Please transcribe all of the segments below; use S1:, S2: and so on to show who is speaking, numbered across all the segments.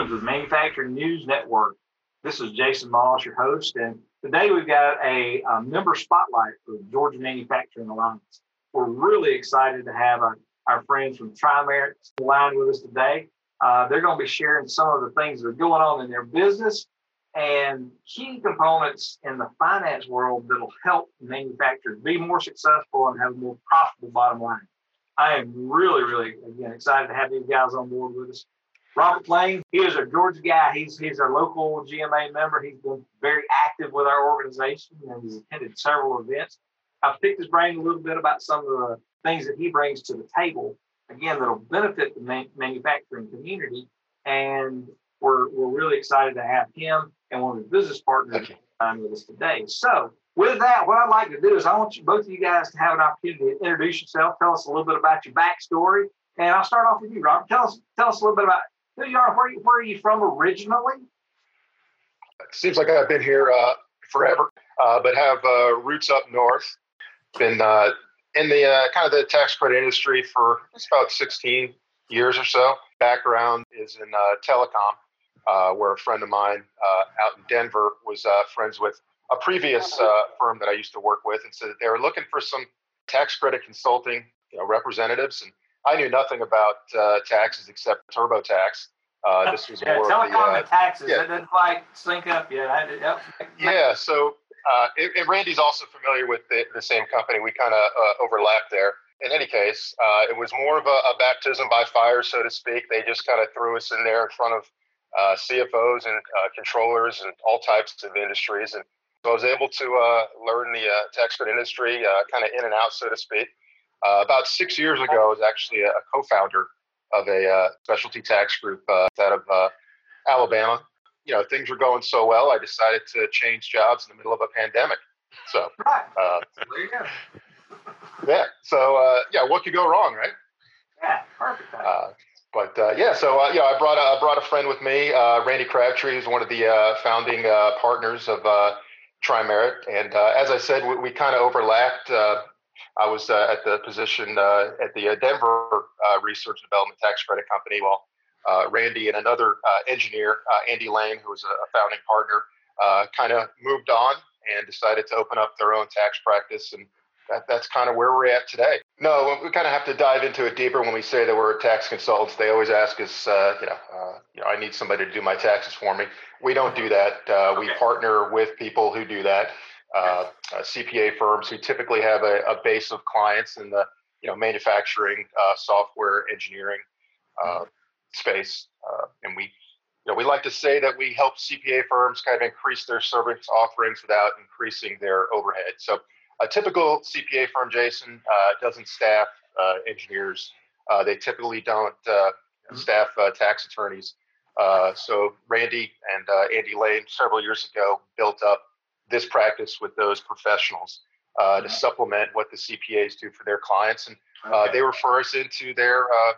S1: Welcome the Manufacturing News Network. This is Jason Moss, your host, and today we've got a, a member spotlight for Georgia Manufacturing Alliance. We're really excited to have our, our friends from Tri-Merit line with us today. Uh, they're going to be sharing some of the things that are going on in their business and key components in the finance world that'll help manufacturers be more successful and have a more profitable bottom line. I am really, really, again, excited to have these guys on board with us. Robert Lane, he is a Georgia guy. He's he's our local GMA member. He's been very active with our organization and he's attended several events. I've picked his brain a little bit about some of the things that he brings to the table, again, that'll benefit the man- manufacturing community. And we're, we're really excited to have him and one of his business partners on with us today. So, with that, what I'd like to do is I want you both of you guys to have an opportunity to introduce yourself, tell us a little bit about your backstory, and I'll start off with you, Robert. Tell us tell us a little bit about who you are, where, where are you from originally?
S2: Seems like I've been here uh, forever, uh, but have uh, roots up north. Been uh, in the uh, kind of the tax credit industry for about 16 years or so. Background is in uh, telecom, where a friend of mine out in Denver was friends with a previous firm that I used to work with, and said that they were looking for some tax credit consulting you know, representatives and I knew nothing about uh, taxes except TurboTax. Uh, this was
S1: yeah,
S2: more
S1: telecom
S2: the, uh,
S1: and taxes.
S2: yeah.
S1: That didn't quite sync up yet. I yep.
S2: Yeah, so uh, and Randy's also familiar with the, the same company. We kind of uh, overlap there. In any case, uh, it was more of a, a baptism by fire, so to speak. They just kind of threw us in there in front of uh, CFOs and uh, controllers and all types of industries. And so I was able to uh, learn the uh, tax credit industry uh, kind of in and out, so to speak. Uh, about six years ago, I was actually a, co-founder of a uh, specialty tax group uh, out of uh, Alabama. You know, things were going so well, I decided to change jobs in the middle of a pandemic. So,
S1: uh, there you go.
S2: yeah. So, uh, yeah, what could go wrong, right?
S1: Yeah, perfect.
S2: but yeah, so yeah, I brought a, I brought a friend with me, Randy Crabtree, who's one of the founding partners of Tri-Merit, and as I said, we, we kind of overlapped I was uh, at the position uh, at the uh, Denver uh, Research and Development Tax Credit Company while uh, Randy and another engineer, Andy Lane, who was a founding partner, kind of moved on and decided to open up their own tax practice. And that, that's kind of where we're at today. No, we kind of have to dive into it deeper when we say that we're tax consultants. They always ask us, you know, you know, I need somebody to do my taxes for me. We don't do that. We
S1: Okay.
S2: partner with people who do that uh, uh, CPA firms who typically have a, a, base of clients in the you know manufacturing, uh, software, engineering uh, space, uh, and we you know we like to say that we help CPA firms kind of increase their service offerings without increasing their overhead. So a typical CPA firm, Jason, uh, doesn't staff engineers. they typically don't
S1: Mm-hmm.
S2: staff tax attorneys. so Randy and Andy Lane several years ago built up this practice with those professionals uh, to supplement what the CPAs do for their clients, and uh,
S1: Okay.
S2: they refer us into their uh,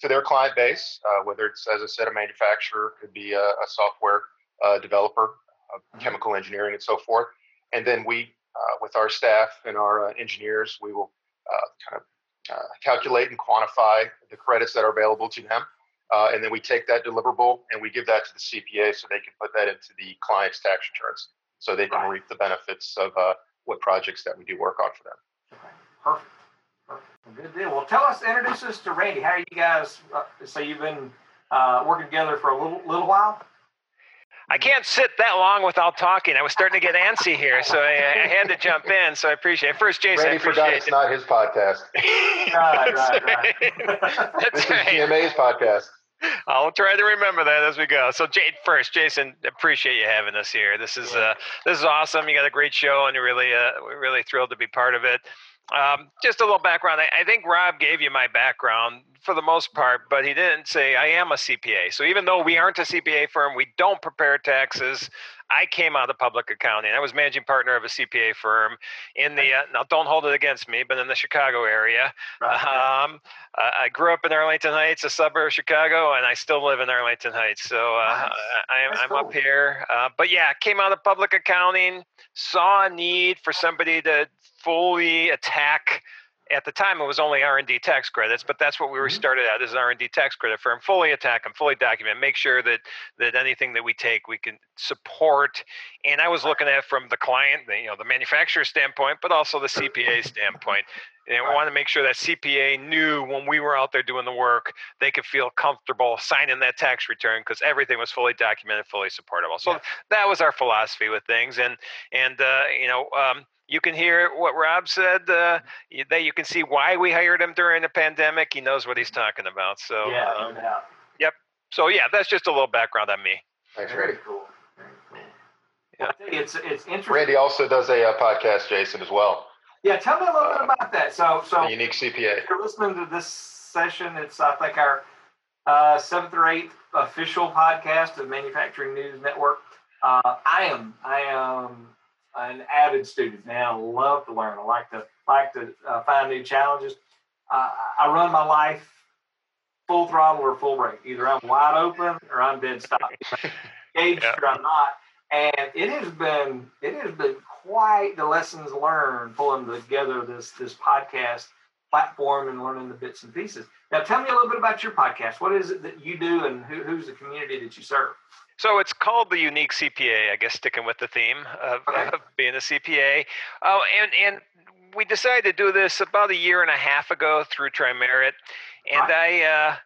S2: to their client base, uh, whether it's as I said, a manufacturer, could be a, a software uh, developer, uh, chemical engineering, and so forth. And then we, uh, with our staff and our engineers, we will uh, kind of uh, calculate and quantify the credits that are available to them. Uh, and then we take that deliverable and we give that to the CPA so they can put that into the client's tax returns so they can
S1: Right.
S2: reap the benefits of uh, what projects that we do work on for them.
S1: Okay, Perfect. Perfect. Good deal. Well, tell us, introduce us to Randy. How are you guys? Uh, so you've been uh, working together for a little little while.
S3: I can't sit that long without talking. I was starting to get antsy here, so I, I had to jump in. So I appreciate it. First, Jason,
S2: Randy
S3: I
S2: forgot
S3: appreciate
S2: it's
S3: it.
S2: not his podcast.
S1: Right, right, right.
S3: That's
S2: This is
S3: right.
S2: GMA's podcast.
S3: I'll try to remember that as we go. So, Jade, first, Jason, appreciate you having us here. This is uh, this is awesome. You got a great show, and you're really uh, we're really thrilled to be part of it. Um, just a little background. I, I think Rob gave you my background for the most part, but he didn't say I am a CPA. So even though we aren't a CPA firm, we don't prepare taxes. I came out of public accounting. I was managing partner of a CPA firm in the uh, now don't hold it against me, but in the Chicago area.
S1: Right.
S3: Um, uh, I grew up in Arlington Heights, a suburb of Chicago, and I still live in Arlington Heights. So uh,
S1: Nice.
S3: I, am I'm up here. Uh, but yeah, came out of public accounting, saw a need for somebody to fully attack at the time it was only r&d tax credits but that's what we were
S1: Mhm.
S3: started at as an r&d tax credit firm fully attack them fully document make sure that that anything that we take we can support and i was looking at it from the client the, you know the manufacturer standpoint but also the cpa standpoint and I
S1: Right.
S3: want to make sure that CPA knew when we were out there doing the work, they could feel comfortable signing that tax return because everything was fully documented, fully supportable. So
S1: Yeah.
S3: that was our philosophy with things, and and uh, you know. Um, you can hear what Rob said. Uh, you, that you can see why we hired him during the pandemic. He knows what he's talking about. So,
S1: yeah,
S3: um,
S1: no doubt. Yep.
S3: So yeah, that's just a little background on me.
S2: Thanks,
S1: Very
S2: Randy.
S1: cool. Very cool.
S3: Yeah.
S1: I think It's it's interesting.
S2: Randy also does a uh, podcast, Jason, as well.
S1: Yeah, tell me a little bit about that. So so
S2: The unique CPA.
S1: if you're listening to this session, it's I think our uh, seventh or eighth official podcast of Manufacturing News Network. Uh, I am I am an avid student now. Love to learn. I like to like to uh, find new challenges. Uh, I run my life full throttle or full brake. Either I'm wide open or I'm dead stop. Engaged
S3: Yeah.
S1: or I'm not. And it has been it has been quite the lessons learned pulling together this this podcast platform and learning the bits and pieces. Now, tell me a little bit about your podcast. What is it that you do, and who, who's the community that you serve?
S3: So it's called the Unique CPA, I guess, sticking with the theme of,
S1: Okay.
S3: of being a CPA. Oh, and and we decided to do this about a year and a half ago through Tri-Merit, and I, uh,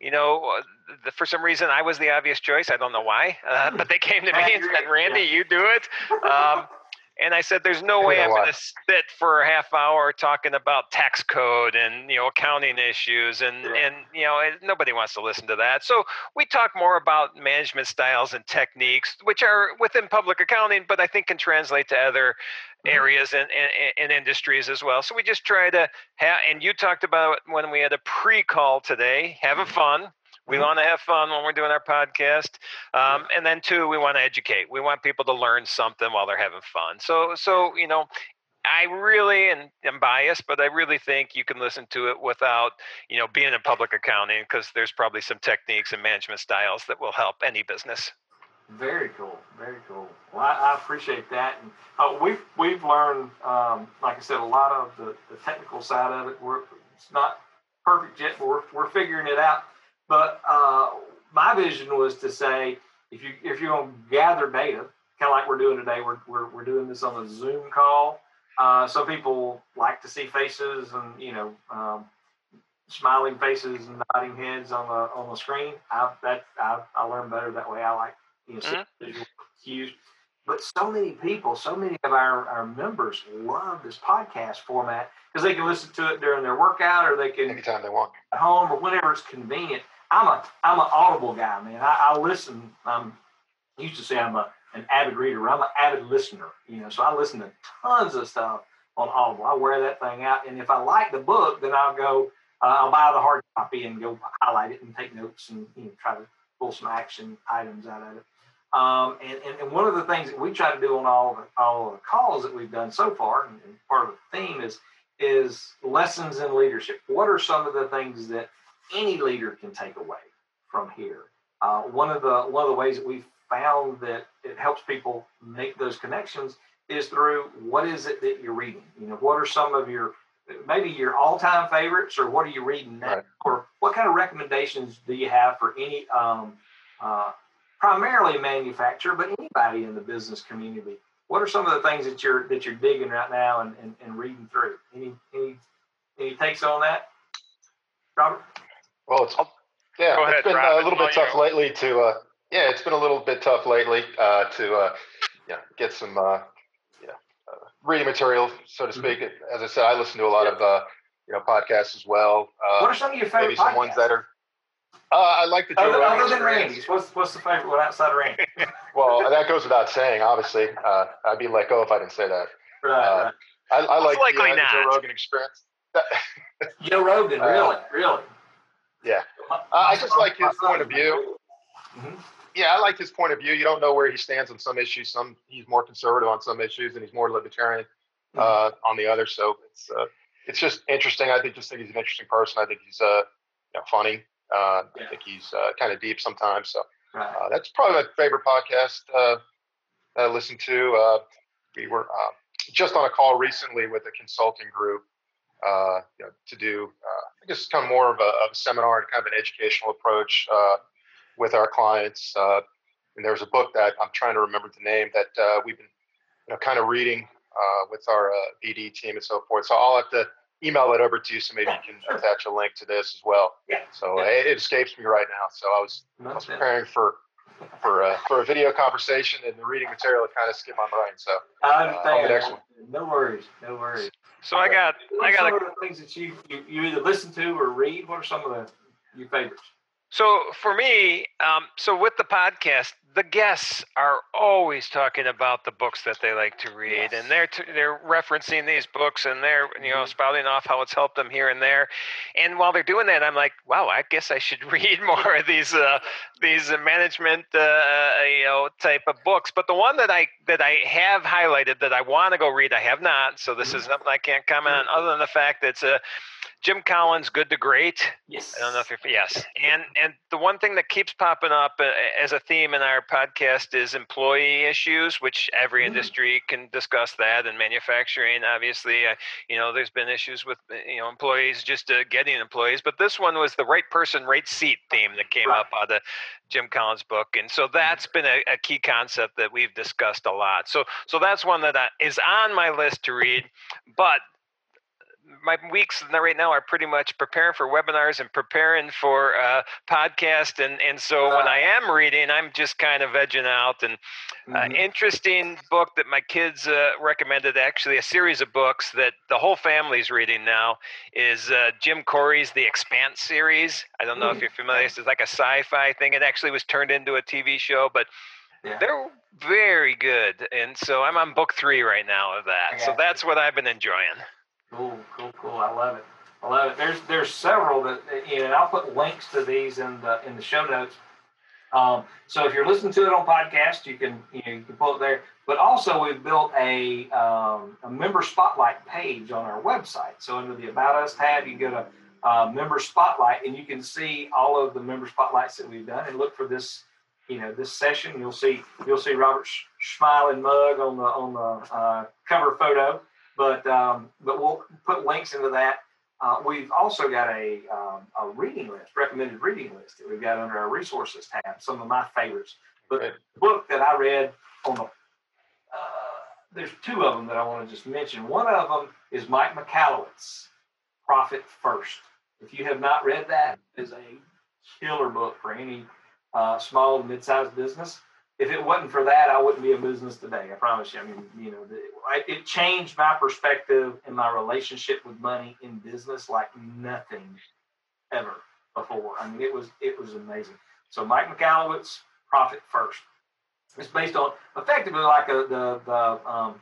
S3: you know, the, for some reason I was the obvious choice. I don't know why, uh, but they came to me and said, "Randy, you do it." Um, and I said, "There's no way I'm going to sit for a half hour talking about tax code and you know accounting issues, and
S1: Yeah.
S3: and you know nobody wants to listen to that." So we talk more about management styles and techniques, which are within public accounting, but I think can translate to other
S1: Mhm.
S3: areas and, and, and industries as well. So we just try to have, and you talked about when we had a pre-call today, having fun. We want to have fun when we're doing our podcast, um, and then two, we want to educate. We want people to learn something while they're having fun. So, so you know, I really, and I'm biased, but I really think you can listen to it without, you know, being in public accounting because there's probably some techniques and management styles that will help any business.
S1: Very cool. Very cool. Well, I, I appreciate that. And uh, we've we've learned, um, like I said, a lot of the, the technical side of it. We're it's not perfect yet, but we're we're figuring it out. But uh, my vision was to say, if you if you're going to gather data, kind of like we're doing today, we're, we're we're doing this on a Zoom call. Uh, some people like to see faces and you know um, smiling faces and nodding heads on the on the screen. I that I, I learn better that way. I like you know see visual cues. But so many people, so many of our, our members love this podcast format because they can listen to it during their workout or they can
S2: Anytime they want.
S1: at home or whenever it's convenient. I'm a I'm an audible guy, man. I, I listen. Um, I used to say I'm a an avid reader. I'm an avid listener. You know, so I listen to tons of stuff on Audible. I wear that thing out, and if I like the book, then I'll go. Uh, I'll buy the hard copy and go highlight it and take notes and you know try to pull some action items out of it. Um, and, and, and one of the things that we try to do on all of the, all of the calls that we've done so far, and, and part of the theme is is lessons in leadership. What are some of the things that any leader can take away from here? Uh, one of the one of the ways that we've found that it helps people make those connections is through what is it that you're reading. You know, what are some of your maybe your all-time favorites, or what are you reading now,
S2: Right.
S1: or what kind of recommendations do you have for any um, uh, primarily manufacturer, but anybody in the business community? What are some of the things that you're that you're digging right now and, and, and reading through? Any any any takes on that, Robert?
S2: Well, it's yeah,
S3: Go
S2: it's
S3: ahead,
S2: been
S3: Rob,
S2: a little bit tough
S3: you.
S2: lately to uh, yeah, it's been a little bit tough lately uh, to uh, yeah get some uh, yeah uh, reading material, so to
S1: Mm-hmm.
S2: speak. As I said, I listen to a lot of uh, you know podcasts as well. Uh,
S1: What are some of your favorite
S2: maybe some
S1: podcasts?
S2: ones that are. Uh, I like the Joe
S1: other,
S2: Rogan
S1: other than
S2: Experience.
S1: Randy's? What's what's the favorite one outside of Randy?
S2: Well, that goes without saying. Obviously, uh, I'd be let go if I didn't say that.
S1: right,
S2: Uh,
S1: right.
S2: I, I like the,
S3: likely
S2: uh, the Joe. Rogan Experience.
S1: Joe Rogan,
S2: uh,
S1: really, really.
S2: Yeah.
S1: My-
S2: I just like his point of
S1: is
S2: view.
S1: Mhm.
S2: yeah, I like his point of view. You don't know where he stands on some issues. Some he's more conservative on some issues, and he's more libertarian uh, on the other. So it's uh, it's just interesting. I think just think he's an interesting person. I think he's uh, you know, funny. Uh,
S1: Yeah.
S2: I think he's uh, kind of deep sometimes. So
S1: Right.
S2: uh, that's probably my favorite podcast uh, that I listen to. Uh, we were uh, just on a call recently with a consulting group uh, you know, to do, uh, I guess, kind of more of a, of a, seminar and kind of an educational approach uh, with our clients. Uh, and there's a book that I'm trying to remember the name that uh, we've been, you know, kind of reading with our BD team and so forth. So I'll have to email it over to you so maybe you can attach a link to this as well.
S1: Yeah.
S2: So. It, it, escapes me right now. So I was, I was preparing for for a, for a video conversation and the reading material it kind of skipped my brain. So
S1: I understand. Uh, no worries. No worries.
S3: So I got
S1: I
S3: got
S1: some a, of the things that you, you you either listen to or read. What are some of the your favorites?
S3: So for me, um, so with the podcast, the guests are always talking about the books that they like to read, yes. and they're t- they're referencing these books and they're you know mm-hmm. spouting off how it's helped them here and there. And while they're doing that, I'm like, wow, I guess I should read more of these uh, these management uh, uh, you know type of books. But the one that I that I have highlighted that I want to go read, I have not. So this mm-hmm. is something I can't comment on, other than the fact that it's a Jim Collins, Good to Great.
S1: Yes.
S3: I don't know if you're, yes. And and the one thing that keeps popping up uh, as a theme in our podcast is employee issues, which every mm. industry can discuss that. And manufacturing, obviously, uh, you know, there's been issues with uh, you know employees just uh, getting employees. But this one was the right person, right seat theme that came right. up out of Jim Collins' book, and so mm-hmm. that's been a, a, key concept that we've discussed a lot. So so that's one that I, is on my list to read. But my weeks right now are pretty much preparing for webinars and preparing for uh, podcast and and so when I am reading I'm just kind of vegging out and uh, mm-hmm. interesting book that my kids uh, recommended actually a series of books that the whole family's reading now is uh, Jim Corey's The Expanse series I don't know mm-hmm. if you're familiar it's like a sci-fi thing it actually was turned into a TV show but yeah. they're very good and so I'm on book three right now of that so that's what I've been enjoying
S1: Cool, cool, cool. I love it. I love it. There's there's several that you know, and I'll put links to these in the in the show notes. Um, so if you're listening to it on podcast, you can you know you can pull it there. But also we've built a um, a member spotlight page on our website. So under the About Us tab, you go to uh, Member Spotlight, and you can see all of the member spotlights that we've done, and look for this you know this session. You'll see you'll see Robert's smiling mug on the on the uh, cover photo. But um, but we'll put links into that. Uh, we've also got a um, a reading list, recommended reading list that we've got under our resources tab. Some of my favorites. But the book that I read on the uh, there's two of them that I want to just mention. One of them is Mike Michalowicz, Profit First. If you have not read that, it is a killer book for any uh, small mid-sized business if it wasn't for that, I wouldn't be in business today. I promise you. I mean, you know, it changed my perspective and my relationship with money in business like nothing ever before. I mean, it was it was amazing. So Mike Michalowicz, Profit First. It's based on effectively like a, the the um,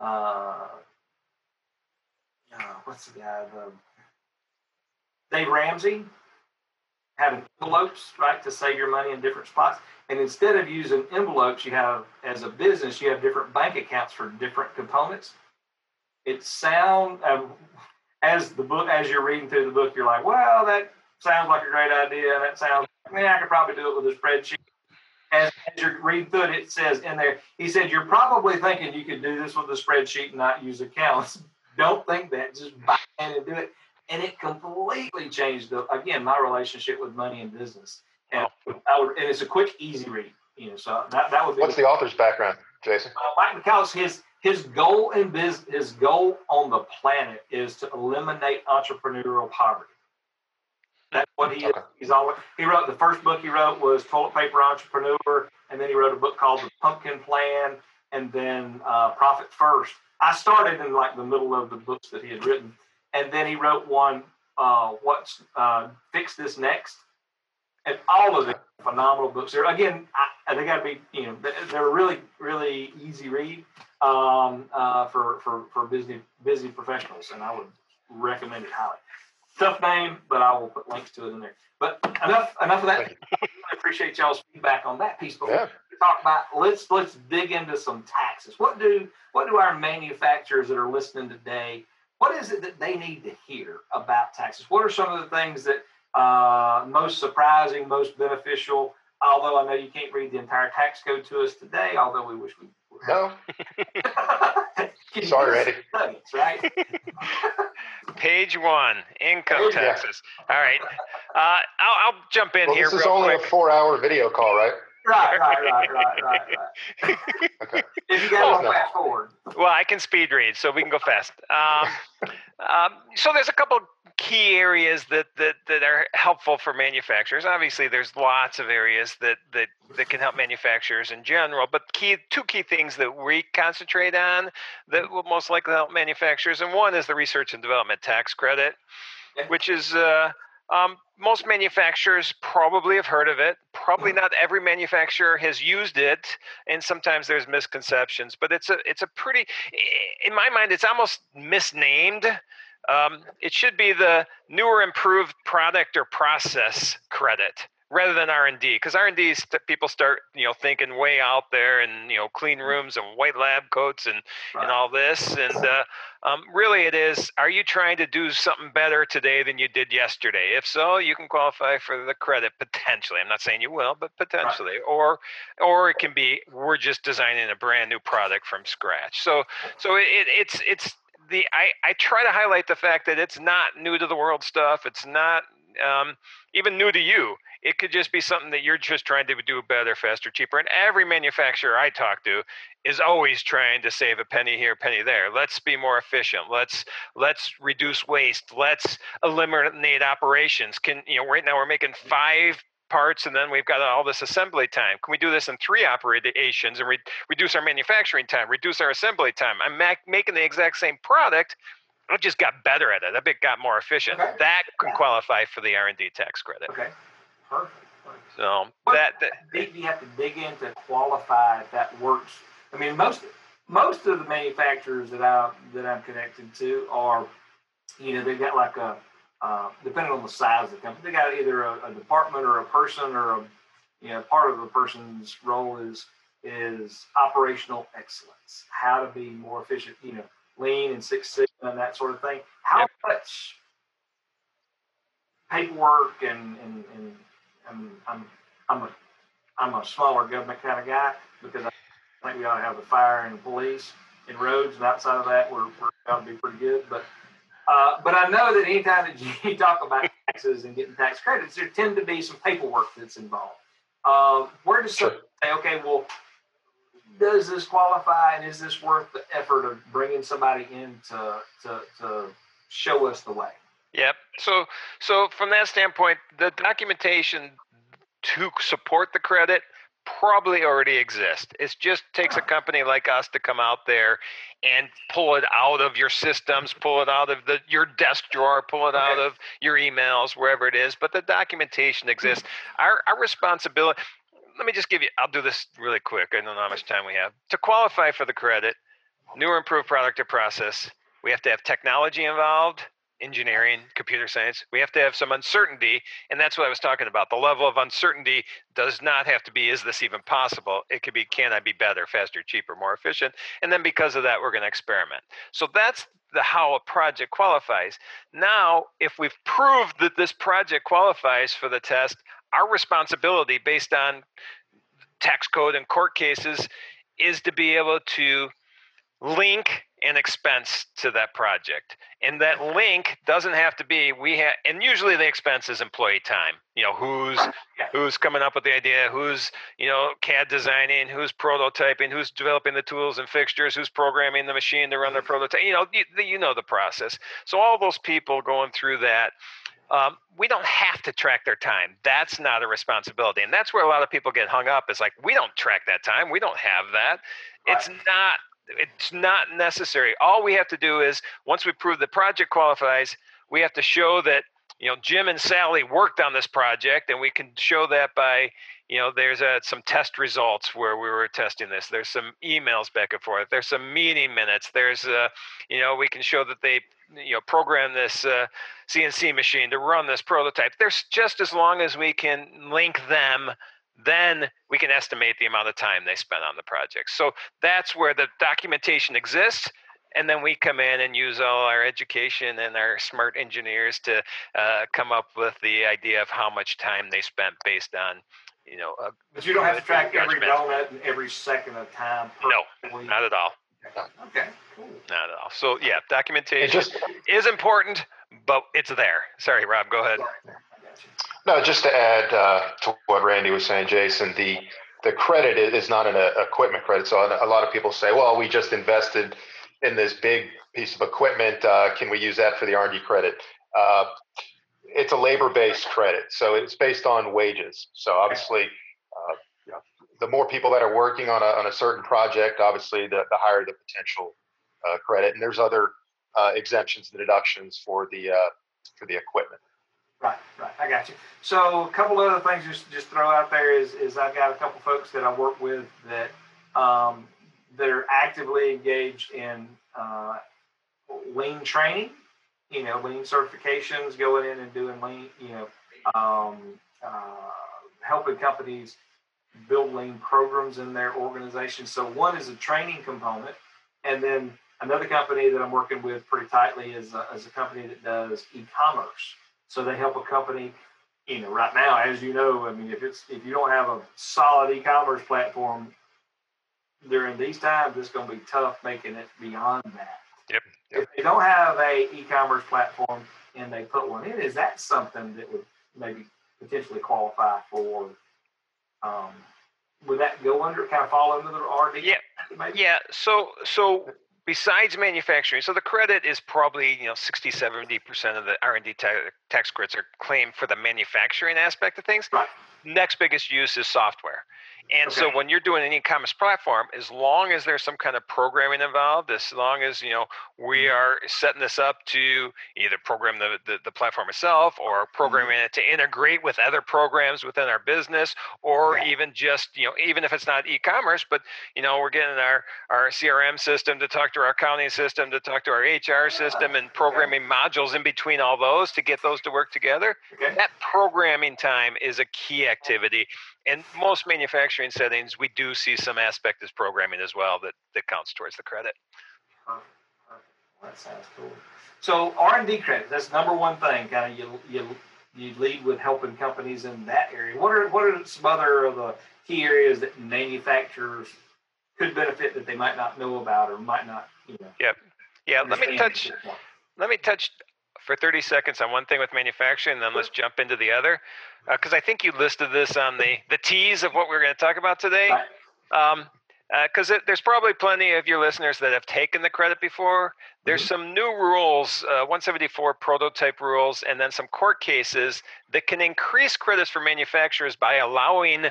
S1: uh, uh, what's the guy the Dave Ramsey having envelopes right to save your money in different spots and instead of using envelopes, you have, as a business, you have different bank accounts for different components. It sound um, as the book, as you're reading through the book, you're like, well, that sounds like a great idea. That sounds, I mean, I could probably do it with a spreadsheet. As, as you're reading through it, it says in there, he said, you're probably thinking you could do this with a spreadsheet and not use accounts. Don't think that. Just buy and do it. And it completely changed, the, again, my relationship with money and business and, would, and it's a quick, easy read. You know, so that, that would be.
S2: What's the author's background, Jason?
S1: Uh, Mike Michalowicz, his his goal in biz, his goal on the planet is to eliminate entrepreneurial poverty. That's what he okay. is. He's all. He wrote the first book he wrote was Toilet Paper Entrepreneur, and then he wrote a book called The Pumpkin Plan, and then uh, Profit First. I started in like the middle of the books that he had written, and then he wrote one, uh, What's uh, Fix This Next, and all of them phenomenal books. They're again, I, they got to be you know they're really really easy read um, uh, for for for busy busy professionals, and I would recommend it highly. Tough name, but I will put links to it in there. But enough enough of that. I appreciate y'all's feedback on that piece. But yeah. talk about let's let's dig into some taxes. What do what do our manufacturers that are listening today? What is it that they need to hear about taxes? What are some of the things that uh, most surprising, most beneficial. Although I know you can't read the entire tax code to us today, although we wish we would.
S2: No. Sorry, Randy.
S1: Nuggets, right?
S3: Page one, income
S1: Page-
S2: Yeah.
S3: taxes. All right. Uh, I'll, I'll jump in
S2: Well,
S3: here
S2: this is
S3: real
S2: only
S3: quick.
S2: a four-hour video call, right?
S1: Right, right, right, right, right, right.
S2: Okay.
S1: If you got
S2: Oh,
S1: fast forward.
S3: Well, I can speed read, so we can go fast. Um, um, so there's a couple key areas that, that that are helpful for manufacturers. Obviously, there's lots of areas that that that can help manufacturers in general, but key two key things that we concentrate on that will most likely help manufacturers, and one is the research and development tax credit,
S1: Yeah.
S3: which is. Uh, um, most manufacturers probably have heard of it. Probably not every manufacturer has used it, and sometimes there's misconceptions. But it's a it's a pretty, in my mind, it's almost misnamed. Um, it should be the newer, improved product or process credit rather than R and D, because R and D people start you know thinking way out there and you know clean rooms and white lab coats and
S1: Right.
S3: and all this. And uh, um, really, it is are you trying to do something better today than you did yesterday? If so, you can qualify for the credit potentially. I'm not saying you will, but potentially. Or, or it can be we're just designing a brand new product from scratch. So, so it, it's it's the I, I try to highlight the fact that it's not new to the world stuff. It's not um, even new to you. It could just be something that you're just trying to do better, faster, cheaper. And every manufacturer I talk to is always trying to save a penny here, a penny there. Let's be more efficient. Let's let's reduce waste. Let's eliminate operations. Can you know right now we're making five parts and then we've got all this assembly time. Can we do this in three operations and re- reduce our manufacturing time, reduce our assembly time? I'm mac- making the exact same product. I just got better at it. I bit got more efficient.
S1: Okay.
S3: That can
S1: Yeah.
S3: qualify for the R&D tax credit.
S1: Okay. Perfect. perfect.
S3: So
S1: What-
S3: that, that
S1: you have to dig in to qualify if that works? I mean, most most of the manufacturers that I that I'm connected to are, you know, they've got like a uh, depending on the size of the company, they got either a, a department or a person or a you know part of a person's role is is operational excellence, how to be more efficient, you know, lean and Six Sigma and that sort of thing. How
S3: Yep.
S1: much paperwork and and, and I'm, I'm I'm a I'm a smaller government kind of guy because I think we ought to have the fire and the police and roads, and outside of that, we're we're going to be pretty good. But uh, but I know that anytime that you talk about taxes and getting tax credits, there tend to be some paperwork that's involved. Uh, where does
S2: Sure.
S1: say, okay, well, does this qualify, and is this worth the effort of bringing somebody in to to, to show us the way?
S3: Yep. So so from that standpoint, the documentation to support the credit probably already exists. It just takes a company like us to come out there and pull it out of your systems, pull it out of the your desk drawer, pull it out
S1: Okay.
S3: of your emails, wherever it is. But the documentation exists. Mm-hmm. Our our responsibility. Let me just give you. I'll do this really quick. I don't know how much time we have to qualify for the credit. Newer improved product or process. We have to have technology involved engineering, computer science. We have to have some uncertainty, and that's what I was talking about. The level of uncertainty does not have to be is this even possible? It could be can I be better, faster, cheaper, more efficient? And then because of that, we're going to experiment. So that's the how a project qualifies. Now, if we've proved that this project qualifies for the test, our responsibility based on tax code and court cases is to be able to link an expense to that project. And that link doesn't have to be we have and usually the expense is employee time. You know who's who's coming up with the idea who's you know cad designing who's prototyping who's developing the tools and fixtures who's programming the machine to run the mm. prototype you know you, you know the process. So all those people going through that um, we don't have to track their time that's not a responsibility and that's where a lot of people get hung up is like we don't track that time we don't have that it's not it's not necessary. All we have to do is once we prove the project qualifies, we have to show that you know Jim and Sally worked on this project, and we can show that by you know there's uh some test results where we were testing this. There's some emails back and forth. There's some meeting minutes. There's a, you know we can show that they you know program this uh, CNC machine to run this prototype. There's just as long as we can link them then we can estimate the amount of time they spent on the project. So that's where the documentation exists. And then we come in and use all our education and our smart engineers to uh, come up with the idea of how much time they spent based on, you know, a,
S1: But you don't have to track every donut and every second of time.
S3: No, not at all.
S1: Okay, cool.
S3: Not at all. So yeah, documentation
S2: just,
S3: is important, but it's there. Sorry, Rob. Go ahead.
S2: No, just to add uh, to what Randy was saying, Jason, the the credit is not an uh, equipment credit. So a lot of people say, well, we just invested in this big piece of equipment. Uh, can we use that for the R&D credit? Uh, it's a labor-based credit, so it's based on wages. So obviously, uh, you know, the more people that are working on a, on a certain project, obviously, the, the higher the potential uh, credit. And there's other uh, exemptions and deductions for the for the equipment.
S1: Right, right. I got you. So a couple other things just just throw out there is is I've got a couple folks that I work with that um, that are actively engaged in uh, lean training. You know, lean certifications, going in and doing lean. You know, um, uh, helping companies build lean programs in their organization. So one is a training component, and then another company that I'm working with pretty tightly is a, is a company that does e-commerce. So they help a company, you know, right now, as you know, I mean, if it's if you don't have a solid e-commerce platform during these times, it's going to be tough making it beyond that.
S3: Yep. yep.
S1: If they don't have a e-commerce platform and they put one in, is that something that would maybe potentially qualify for? Um, would that go under kind of fall under the RD?
S3: Yeah. Maybe? Yeah. So so besides manufacturing so the credit is probably you know 60 70 percent of the r&d tax credits are claimed for the manufacturing aspect of things
S1: right.
S3: next biggest use is software and okay. so when you're doing an e-commerce platform, as long as there's some kind of programming involved, as long as you know we mm-hmm. are setting this up to either program the, the, the platform itself or mm-hmm. programming mm-hmm. it to integrate with other programs within our business, or even just you know even if it's not e-commerce, but you know we're getting our our CRM system to talk to our accounting system to talk to our HR system and programming okay. modules in between all those to get those to work together. That programming time is a key activity in most manufacturing settings, we do see some aspect as programming as well that, that counts towards the credit.
S1: Well, that sounds cool. So R and D credit, that's number one thing. Kind of you you you lead with helping companies in that area. What are what are some other of the key areas that manufacturers could benefit that they might not know about or might not you know?
S3: Yep. Yeah. Let me touch. Let me touch for 30 seconds on one thing with manufacturing, and then let's jump into the other. Because uh, I think you listed this on the, the tease of what we're going to talk about today. Because um, uh, there's probably plenty of your listeners that have taken the credit before. There's mm-hmm. some new rules, uh, 174 prototype rules, and then some court cases that can increase credits for manufacturers by allowing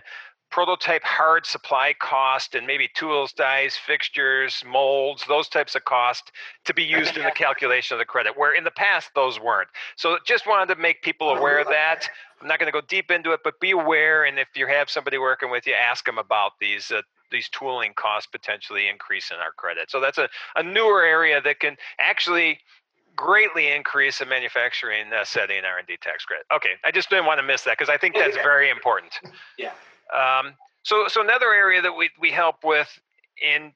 S3: prototype hard supply cost and maybe tools, dies, fixtures, molds, those types of cost to be used in the calculation of the credit, where in the past those weren't. So just wanted to make people aware of that. I'm not going to go deep into it, but be aware. And if you have somebody working with you, ask them about these. Uh, these tooling costs potentially increase in our credit. So that's a, a newer area that can actually greatly increase the manufacturing uh, setting R&D tax credit. Okay, I just didn't want to miss that because I think that's very important.
S1: Yeah.
S3: Um, so, so another area that we, we help with in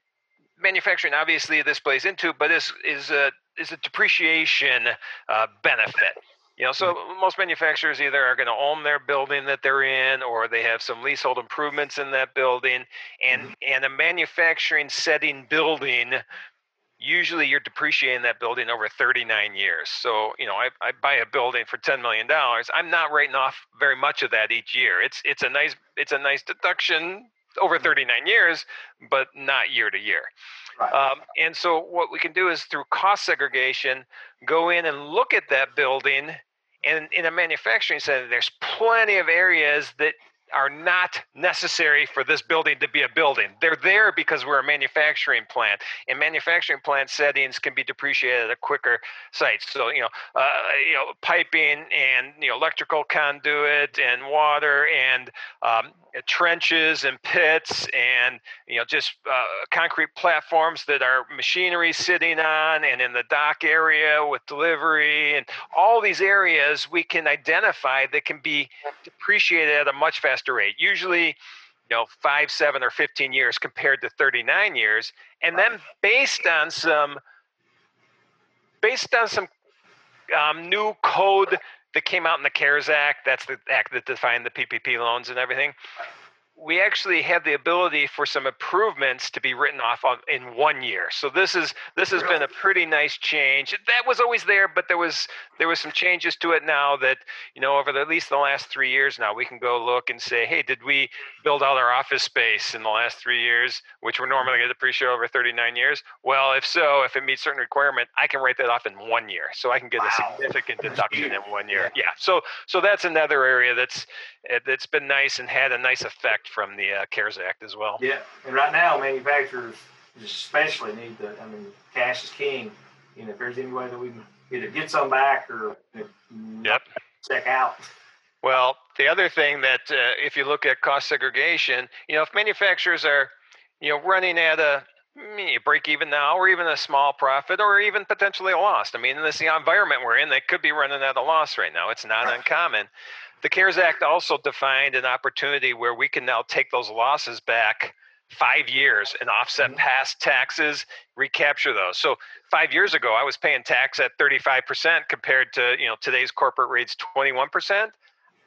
S3: manufacturing, obviously this plays into, but is is a is a depreciation uh, benefit. You know, so mm-hmm. most manufacturers either are going to own their building that they're in, or they have some leasehold improvements in that building, and mm-hmm. and a manufacturing setting building usually you're depreciating that building over 39 years. So, you know, I, I buy a building for $10 million. I'm not writing off very much of that each year. It's, it's a nice, it's a nice deduction over mm-hmm. 39 years, but not year to year.
S1: Right.
S3: Um, and so what we can do is through cost segregation, go in and look at that building and in a manufacturing setting, there's plenty of areas that are not necessary for this building to be a building. They're there because we're a manufacturing plant, and manufacturing plant settings can be depreciated at a quicker site. So you know, uh, you know, piping and you know, electrical conduit and water and um, trenches and pits and you know just uh, concrete platforms that are machinery sitting on and in the dock area with delivery and all these areas we can identify that can be depreciated at a much faster rate usually you know five seven or 15 years compared to 39 years and then based on some based on some um, new code that came out in the CARES Act. That's the act that defined the PPP loans and everything. We actually had the ability for some improvements to be written off on in one year. So this is this has been a pretty nice change. That was always there, but there was there was some changes to it now that you know over the, at least the last three years now we can go look and say, hey, did we build out our office space in the last three years, which we're normally going to depreciate over 39 years? Well, if so, if it meets certain requirement, I can write that off in one year, so I can get wow. a significant deduction in one year. Yeah. So so that's another area that's eh, that's been nice and had a nice effect from the uh, CARES Act as well.
S1: Yeah, and right now manufacturers especially need to. I mean, cash is king. You know, if there's any way that we can either get some back or
S3: yep.
S1: check out.
S3: Well, the other thing that uh, if you look at cost segregation, you know, if manufacturers are, you know, running at a mm, break even now or even a small profit or even potentially a loss. I mean, in this environment we're in, they could be running at a loss right now. It's not uncommon. The CARES Act also defined an opportunity where we can now take those losses back five years and offset mm-hmm. past taxes, recapture those. So five years ago, I was paying tax at 35% compared to you know today's corporate rates 21%.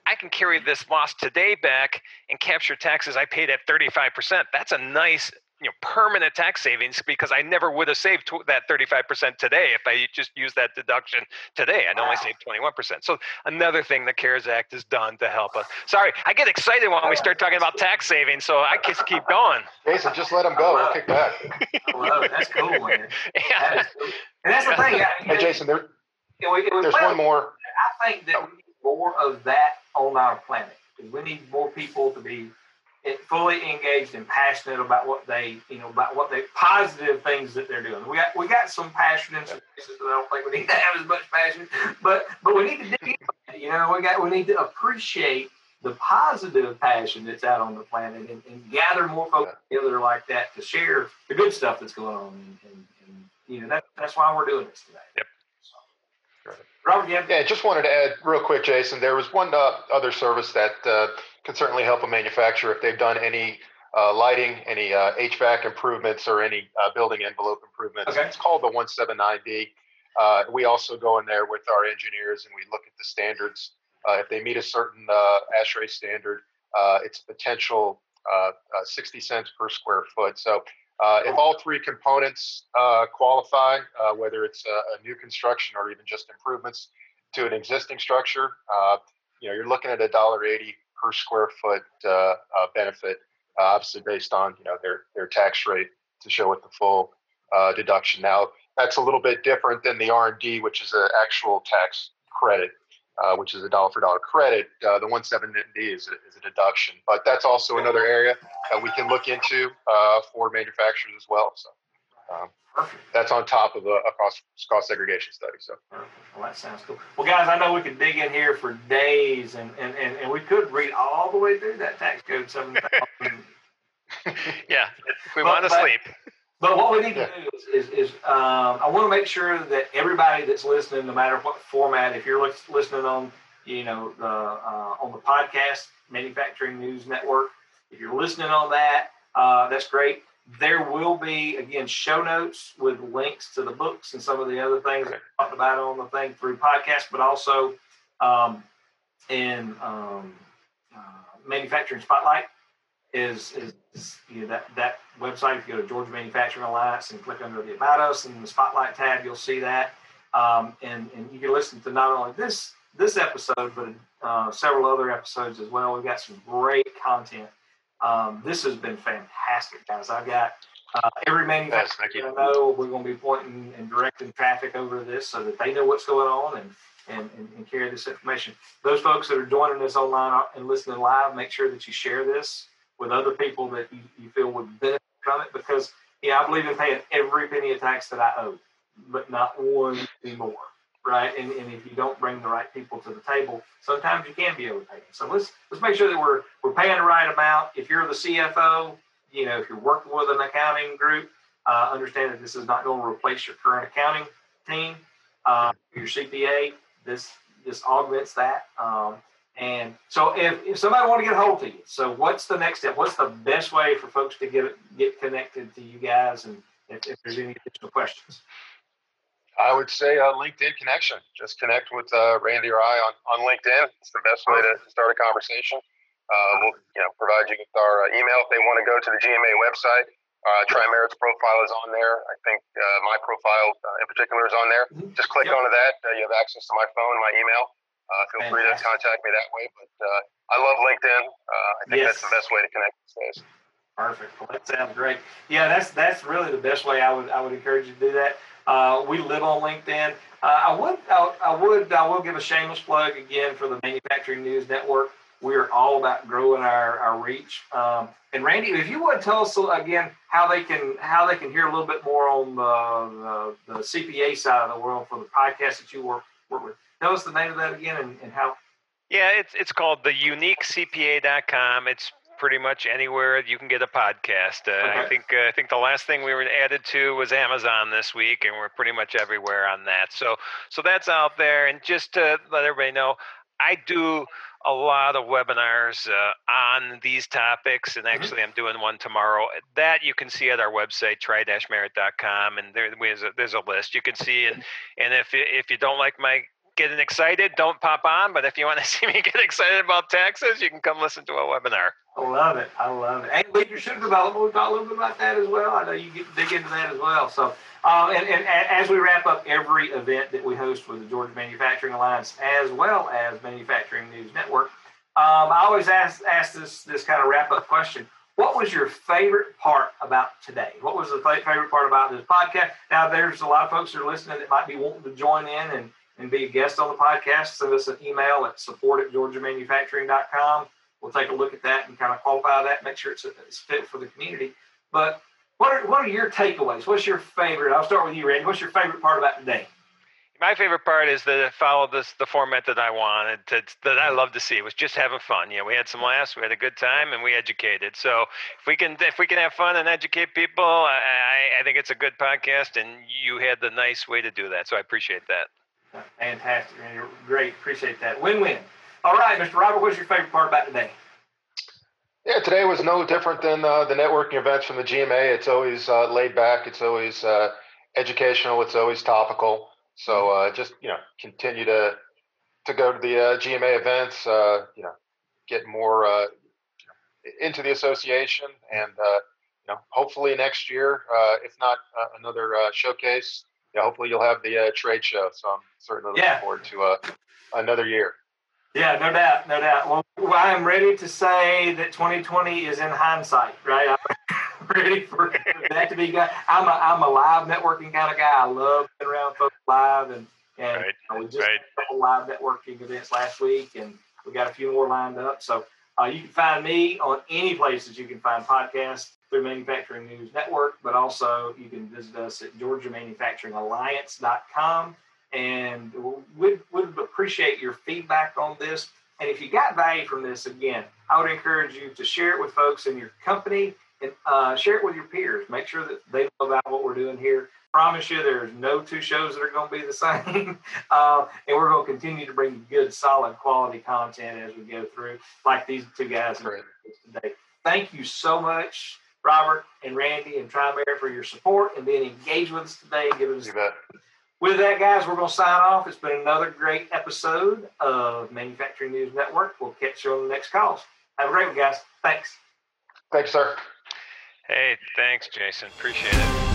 S3: I can carry mm-hmm. this loss today back and capture taxes I paid at 35%. That's a nice you know permanent tax savings because I never would have saved that 35% today if I just used that deduction today. I'd only saved 21%. So another thing the CARES Act has done to help us. Sorry, I get excited when we start talking about tax savings, so I just keep going.
S2: Jason, just let them go. We'll kick back.
S1: That's cool, man. Yeah. That cool. And that's the thing.
S2: Hey, Jason, there, there's one more.
S1: I think that we need more of that on our planet. We need more people to be fully engaged and passionate about what they, you know, about what they positive things that they're doing. We got we got some passion in some places that I don't think we need to have as much passion, but but we need to dig in. You know, we got we need to appreciate the positive passion that's out on the planet and, and gather more folks together like that to share the good stuff that's going on. And, and, and you know, that, that's why we're doing this today.
S3: Yep.
S1: Robert, yeah.
S2: Yeah, just wanted to add real quick, Jason. There was one uh, other service that uh, can certainly help a manufacturer if they've done any uh, lighting, any uh, HVAC improvements, or any uh, building envelope improvements.
S1: Okay.
S2: It's called the 179D. Uh, we also go in there with our engineers and we look at the standards. Uh, if they meet a certain uh, ASHRAE standard, it's a potential 60 cents per square foot. So if all three components qualify, whether it's a, a, new construction or even just improvements to an existing structure, you know, you're looking at a dollar eighty per square foot uh, uh, benefit, uh, obviously based on you know their their tax rate to show it the full deduction. Now that's a little bit different than the R and D, which is an actual tax credit. Uh, which is a dollar for dollar credit. Uh, the 170D is a, is a deduction, but that's also another area that we can look into uh, for manufacturers as well. So um, that's on top of a, a cost, cost segregation study. So,
S1: well, that sounds cool. Well, guys, I know we could dig in here for days, and and, and, and we could read all the way through that tax code seven thousand.
S3: yeah, we want to sleep.
S1: But what we need to do is, is, is um, I want to make sure that everybody that's listening, no matter what format, if you're listening on, you know, the uh, on the podcast, Manufacturing News Network, if you're listening on that, uh, that's great. There will be, again, show notes with links to the books and some of the other things that talked about on the thing through podcast, but also um, in um, uh, Manufacturing Spotlight is, is, is you know, that, that website. If you go to Georgia Manufacturing Alliance and click under the About Us and the Spotlight tab, you'll see that. Um, and, and you can listen to not only this this episode, but uh, several other episodes as well. We've got some great content um, this has been fantastic, guys. I've got uh, every manufacturer yes, I know we're going to be pointing and directing traffic over this so that they know what's going on and, and, and, and, carry this information. Those folks that are joining us online and listening live, make sure that you share this with other people that you, you feel would benefit from it because, yeah, I believe in paying every penny of tax that I owe, but not one anymore right? And, and if you don't bring the right people to the table, sometimes you can be overpaid. So let's let's make sure that we're we're paying the right amount. If you're the CFO, you know, if you're working with an accounting group, uh, understand that this is not going to replace your current accounting team. Uh, your CPA, this this augments that. Um, and so, if, if somebody want to get a hold of you, so what's the next step? What's the best way for folks to get get connected to you guys? And if, if there's any additional questions.
S2: I would say a LinkedIn connection. Just connect with uh, Randy or I on, on LinkedIn. It's the best way to start a conversation. Uh, we'll you know provide you with our uh, email if they want to go to the GMA website. Uh, Tri-Merit's profile is on there. I think uh, my profile uh, in particular is on there.
S1: Mhm.
S2: Just click
S1: Yep.
S2: onto that. Uh, you have access to my phone, my email. Uh, feel free to contact me that way. But uh, I love LinkedIn. Uh, I think that's the best way to connect these days.
S1: Perfect. Well, that sounds great. Yeah, that's that's really the best way I would I would encourage you to do that. Uh, we live on LinkedIn. Uh, I would I, I would I will give a shameless plug again for the Manufacturing News Network. We're all about growing our, our reach. Um, and Randy, if you would tell us again how they can how they can hear a little bit more on the, the, the CPA side of the world for the podcast that you work work with. Tell us the name of that again and, and how.
S3: Yeah, it's it's called the uniquecpa.com. It's pretty much anywhere you can get a podcast. Uh, I think uh, I think the last thing we were added to was Amazon this week, and we're pretty much everywhere on that. So so that's out there. And just to let everybody know, I do a lot of webinars uh, on these topics, and actually I'm doing one tomorrow. That you can see at our website, tri-merit.com, and there, there's a, there's a list you can see. And and if you- if you don't like my getting excited, don't pop on. But if you want to see me get excited about taxes, you can come listen to a webinar.
S1: I love it. I love it. And leadership development, we talk a little bit about that as well. I know you get dig into that as well. So, uh, and, and as we wrap up every event that we host with the Georgia Manufacturing Alliance, as well as Manufacturing News Network, um, I always ask ask this this kind of wrap up question. What was your favorite part about today? What was the favorite part about this podcast? Now, there's a lot of folks that are listening that might be wanting to join in and, and be a guest on the podcast. Send us an email at support at georgiamanufacturing.com we'll take a look at that and kind of qualify that, make sure it's, it's fit for the community. But what are, what are your takeaways? What's your favorite? I'll start with you, Randy. What's your favorite part about today?
S3: My favorite part is that it followed this the format that I wanted to, that I love to see. It was just having fun. You know, we had some laughs, we had a good time, and we educated. So if we can if we can have fun and educate people, I, I, I think it's a good podcast, and you had the nice way to do that. So I appreciate that.
S1: Fantastic, Randy. Great. Appreciate that. Win-win. All right, Mr. Robert, what's your favorite part about today?
S2: Yeah, today was no different than uh, the networking events from the GMA. It's always uh, laid back. It's always uh, educational. It's always topical. So uh, just you know, continue to to go to the uh, GMA events. Uh, you know, get more into the association, and you know, hopefully next year, if not another showcase, yeah, hopefully you'll have the uh, trade show. So I'm certainly looking
S1: Yeah.
S2: forward to uh, another year.
S1: Yeah, no doubt, no doubt. Well, I am ready to say that 2020 is in hindsight, right? I'm ready for that to be. I'm a I'm a live networking kind of guy. I love being around folks live, and and
S3: Right,
S1: we just
S3: right.
S1: had a couple live networking events last week, and we got a few more lined up. So uh, you can find me on any places you can find podcasts through Manufacturing News Network, but also you can visit us at GeorgiaManufacturingAlliance.com and we'd, would appreciate your feedback on this. And if you got value from this, again, I would encourage you to share it with folks in your company and uh, share it with your peers. Make sure that they know about what we're doing here. Promise you, there's no two shows that are going to be the same, uh, and we're going to continue to bring good, solid, quality content as we go through, like these two guys
S2: Great.
S1: today. Thank you so much, Robert and Randy and Tri-Merit, for your support and being engaged with us today and giving us
S2: You bet.
S1: with that, guys, we're going to sign off. It's been another great episode of Manufacturing News Network. We'll catch you on the next calls. Have a great one, guys. Thanks.
S2: Thanks, sir.
S3: Hey, thanks, Jason. Appreciate it.